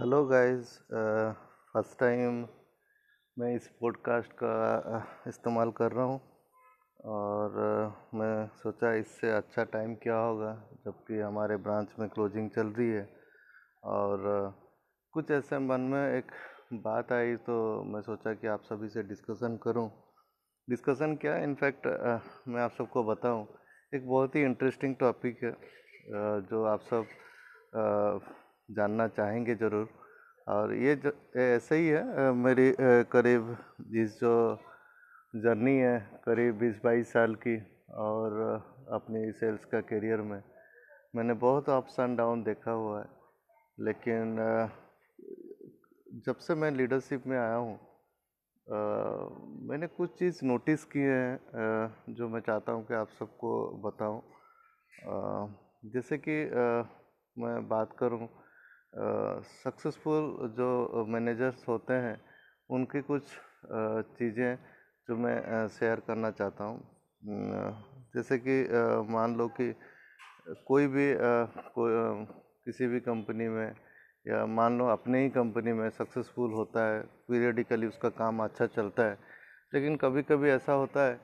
Hello guys first time मैं इस podcast का uh, इस्तेमाल कर रहा हूँ। और uh, मैं सोचा इससे अच्छा टाइम क्या होगा जबकि हमारे ब्रांच में क्लोजिंग चल रही है। और uh, कुछ ऐसे मन में एक बात आई तो मैं सोचा कि आप सभी से डिस्कशन करूँ। डिस्कशन क्या? इनफैक्ट मैं आप सबको बताऊँ एक बहुत ही इंटरेस्टिंग टॉपिक है जो आप सब जानना चाहेंगे ज़रूर। और ये जो ऐसे ही है मेरी करीब इस जो जर्नी है, करीब बीस बाईस साल की, और अपनी सेल्स का करियर में, मैंने बहुत अप्स एंड डाउन देखा हुआ है। लेकिन जब से मैं लीडरशिप में आया हूँ मैंने कुछ चीज़ नोटिस की है जो मैं चाहता हूँ कि आप सबको बताऊँ। जैसे कि मैं बात करूँ सक्सेसफुल जो मैनेजर्स होते हैं, उनकी कुछ चीज़ें जो मैं शेयर करना चाहता हूँ। जैसे कि मान लो कि कोई भी कोई किसी भी कंपनी में या मान लो अपने ही कंपनी में सक्सेसफुल होता है पीरियडिकली उसका काम अच्छा चलता है, लेकिन कभी कभी ऐसा होता है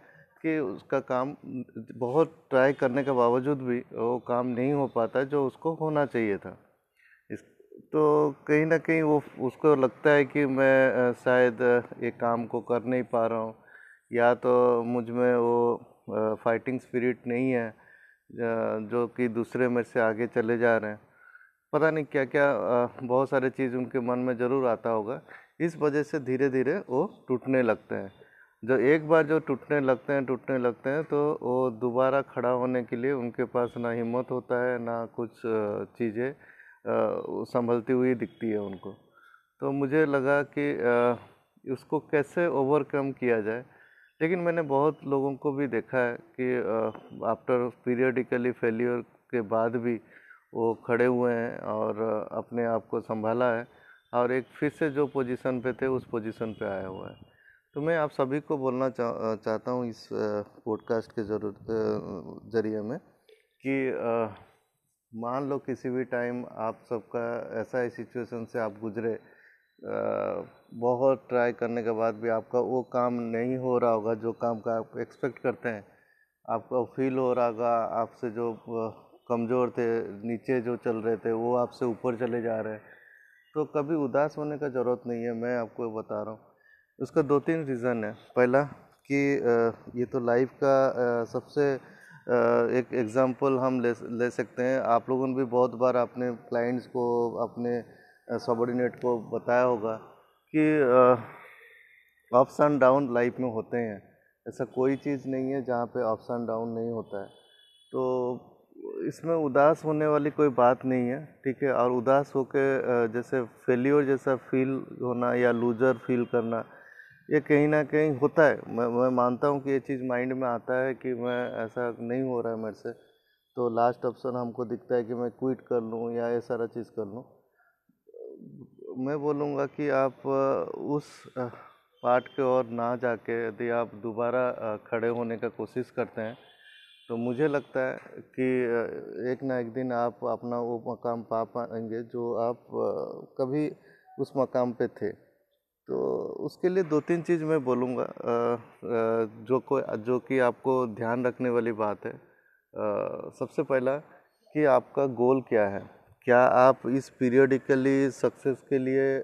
कि उसका काम बहुत ट्राई करने के बावजूद भी वो काम नहीं हो पाता जो उसको होना चाहिए था। तो कहीं ना कहीं वो उसको लगता है कि मैं शायद ये काम को कर नहीं पा रहा हूँ। या तो मुझमें वो फाइटिंग स्पिरिट नहीं है जो कि दूसरे मेरे से आगे चले जा रहे हैं। पता नहीं क्या क्या बहुत सारे चीज़ उनके मन में ज़रूर आता होगा। इस वजह से धीरे धीरे वो टूटने लगते हैं। जो एक बार जो टूटने लगते हैं, टूटने लगते हैं तो वो दोबारा खड़ा होने के लिए उनके पास ना हिम्मत होता है, ना कुछ चीज़ें संभलती हुई दिखती है उनको। तो मुझे लगा कि उसको कैसे ओवरकम किया जाए? लेकिन मैंने बहुत लोगों को भी देखा है कि आफ्टर पीरियडिकली फेलियर के बाद भी वो खड़े हुए हैं और अपने आप को संभाला है और एक फिर से जो पोजीशन पे थे उस पोजीशन पे आया हुआ है। तो मैं आप सभी को बोलना चा, चाहता हूँ इस पॉडकास्ट के ज़रूर ज़रिए में कि मान लो किसी भी टाइम आप सबका ऐसा ही सिचुएशन से आप गुजरे बहुत ट्राई करने के बाद भी आपका वो काम नहीं हो रहा होगा जो काम का आप एक्सपेक्ट करते हैं। आपका फील हो रहा होगा, आपसे जो कमज़ोर थे, नीचे जो चल रहे थे, वो आपसे ऊपर चले जा रहे हैं। तो कभी उदास होने का ज़रूरत नहीं है, मैं आपको बता रहा हूँ। उसका दो तीन रीज़न है। पहला कि ये तो लाइफ का सबसे एक एग्ज़ाम्पल हम ले ले सकते हैं। आप लोगों ने भी बहुत बार अपने क्लाइंट्स को, अपने सबॉर्डिनेट को बताया होगा कि अप्स एंड डाउन लाइफ में होते हैं। ऐसा कोई चीज़ नहीं है जहाँ पे अप्स एंड डाउन नहीं होता है। तो इसमें उदास होने वाली कोई बात नहीं है, ठीक है? और उदास होकर जैसे फेलियर जैसा फील होना या लूजर फील करना ये कहीं ना कहीं होता है। मैं मैं मानता हूँ कि ये चीज़ माइंड में आता है कि मैं, ऐसा नहीं हो रहा है मेरे से। तो लास्ट ऑप्शन हमको दिखता है कि मैं क्विट कर लूँ या ये सारा चीज़ कर लूँ। मैं बोलूँगा कि आप उस पार्ट के ओर ना जाके यदि आप दोबारा खड़े होने का कोशिश करते हैं तो मुझे लगता है कि एक ना एक दिन आप अपना वो मकाम पा पाएँगे जो आप कभी उस मकाम पे थे। तो उसके लिए दो तीन चीज़ मैं बोलूँगा। जो को जो कि आपको ध्यान रखने वाली बात है। सबसे पहला कि आपका गोल क्या है? क्या आप इस पीरियडिकली सक्सेस के लिए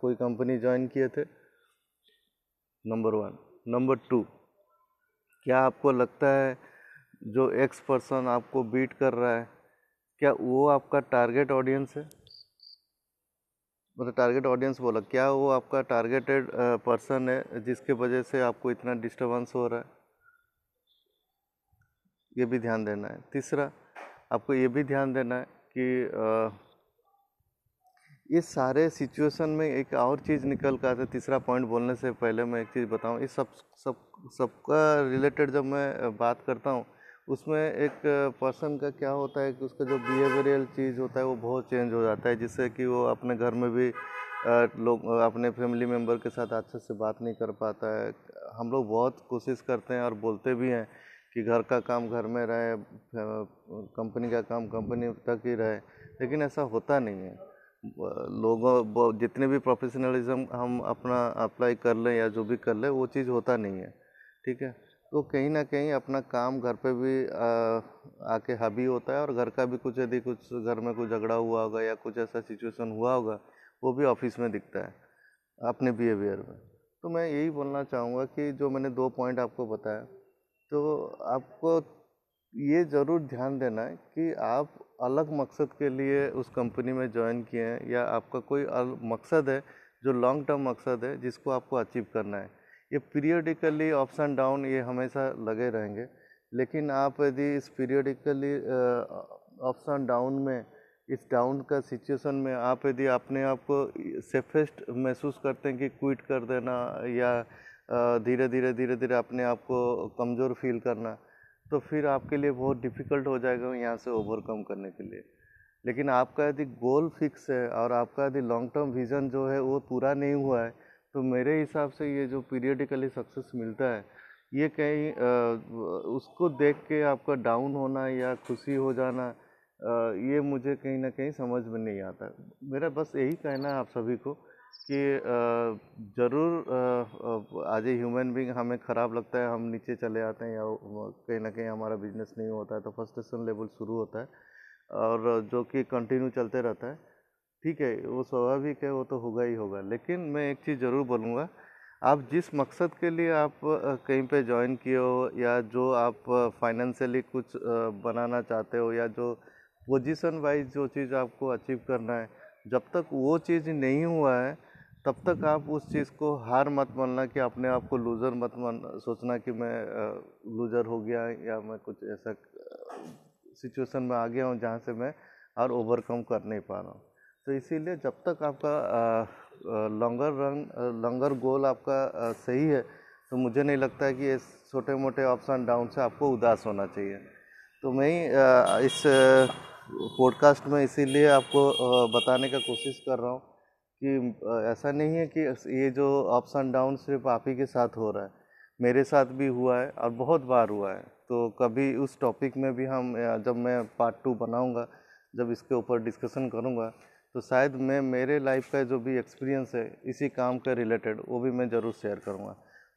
कोई कंपनी ज्वाइन किए थे? Number one. नंबर टू, क्या आपको लगता है जो एक्स पर्सन आपको बीट कर रहा है, क्या वो आपका टारगेट ऑडियंस है? मतलब टारगेट ऑडियंस बोला, क्या वो आपका टारगेटेड पर्सन है जिसके वजह से आपको इतना डिस्टर्बेंस हो रहा है? ये भी ध्यान देना है। तीसरा, आपको ये भी ध्यान देना है कि ये सारे सिचुएशन में एक और चीज़ निकल कर आते तीसरा पॉइंट बोलने से पहले मैं एक चीज़ बताऊँ इस सब सब, सबका रिलेटेड जब मैं बात करता हूँ उसमें एक पर्सन का क्या होता है कि उसका जो बिहेवियरल चीज़ होता है वो बहुत चेंज हो जाता है, जिससे कि वो अपने घर में भी लोग, अपने फैमिली मेंबर के साथ अच्छे से बात नहीं कर पाता है। हम लोग बहुत कोशिश करते हैं और बोलते भी हैं कि घर का काम घर में रहे कंपनी का काम कंपनी तक ही रहे, लेकिन ऐसा होता नहीं है। लोगों जितने भी प्रोफेशनलिज्म हम अपना अप्लाई कर लें या जो भी कर लें, वो चीज़ होता नहीं है, ठीक है? तो कहीं ना कहीं अपना काम घर पे भी आ, आके हावी होता है और घर का भी कुछ यदि कुछ घर में कुछ झगड़ा हुआ होगा या कुछ ऐसा सिचुएशन हुआ होगा वो भी ऑफ़िस में दिखता है अपने बिहेवियर में। तो मैं यही बोलना चाहूँगा कि जो मैंने दो पॉइंट आपको बताया तो आपको ये ज़रूर ध्यान देना है कि आप अलग मकसद के लिए उस कंपनी में ज्वाइन किए हैं या आपका कोई मकसद है जो लॉन्ग टर्म मकसद है जिसको आपको अचीव करना है। ये पीरियडिकली अप्स एंड डाउन ये हमेशा लगे रहेंगे। लेकिन आप यदि इस पीरियडिकली अप्स एंड डाउन में, इस डाउन का सिचुएशन में आप यदि अपने आप को सेफेस्ट महसूस करते हैं कि क्विट कर देना या धीरे धीरे धीरे धीरे अपने आप को कमज़ोर फील करना तो फिर आपके लिए बहुत डिफ़िकल्ट हो जाएगा यहाँ से ओवरकम करने के लिए। लेकिन आपका यदि गोल फिक्स है और आपका यदि लॉन्ग टर्म विज़न जो है वो पूरा नहीं हुआ है तो मेरे हिसाब से ये जो पीरियडिकली सक्सेस मिलता है, ये कहीं उसको देख के आपका डाउन होना या खुशी हो जाना ये मुझे कहीं ना कहीं समझ में नहीं आता। मेरा बस यही कहना है आप सभी को कि ज़रूर आज ए ह्यूमन बींग हमें ख़राब लगता है, हम नीचे चले आते हैं या कहीं ना कहीं हमारा बिज़नेस नहीं होता है तो फर्स्टेशन लेवल शुरू होता है। और जो कि कंटिन्यू चलते रहता है ठीक है, वो स्वाभाविक है, वो तो होगा ही होगा। लेकिन मैं एक चीज़ ज़रूर बोलूँगा, आप जिस मकसद के लिए आप कहीं पे ज्वाइन किए हो या जो आप फाइनेंशियली कुछ बनाना चाहते हो या जो पोजीशन वाइज जो चीज़ आपको अचीव करना है, जब तक वो चीज़ नहीं हुआ है, तब तक आप उस चीज़ को हार मत मानना कि अपने आप को लूज़र मत मान, सोचना कि मैं लूज़र हो गया या मैं कुछ ऐसा सिचुएशन में आ गया हूँ जहाँ से मैं और ओवरकम कर नहीं पा रहा हूँ। तो इसीलिए जब तक आपका लॉन्गर रन लॉन्गर गोल आपका सही है तो मुझे नहीं लगता है कि इस छोटे मोटे अप्स एंड डाउन से आपको उदास होना चाहिए। तो मैं इस पॉडकास्ट में इसीलिए आपको बताने का कोशिश कर रहा हूँ कि ऐसा नहीं है कि ये जो अप्स एंड डाउन सिर्फ़ आप ही के साथ हो रहा है, मेरे साथ भी हुआ है और बहुत बार हुआ है। तो कभी उस टॉपिक में भी हम जब मैं पार्ट टू बनाऊँगा, जब इसके ऊपर डिस्कशन करूँगा तो शायद मैं, मेरे लाइफ का जो भी एक्सपीरियंस है, इसी काम के रिलेटेड वो भी मैं ज़रूर शेयर करूँगा।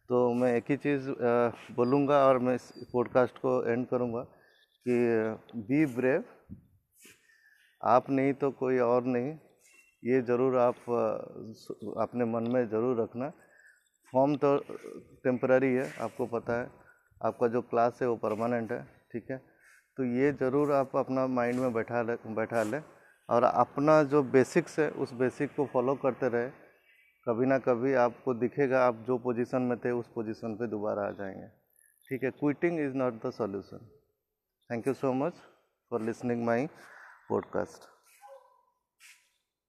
तो मैं एक ही चीज़ बोलूँगा और मैं इस पॉडकास्ट को एंड करूँगा कि बी ब्रेव आप नहीं तो कोई और नहीं। ये ज़रूर आप अपने मन में ज़रूर रखना। फॉर्म तो टेम्पररी है, आपको पता है। आपका जो क्लास है, वो परमानेंट है, ठीक है? तो ये ज़रूर आप अपना माइंड में बैठा बैठा लें। और अपना जो बेसिक्स है, उस बेसिक को फॉलो करते रहे। कभी ना कभी आपको दिखेगा, आप जो पोजीशन में थे, उस पोजीशन पे दोबारा आ जाएँगे। ठीक है quitting is not the solution thank you so much for listening my podcast.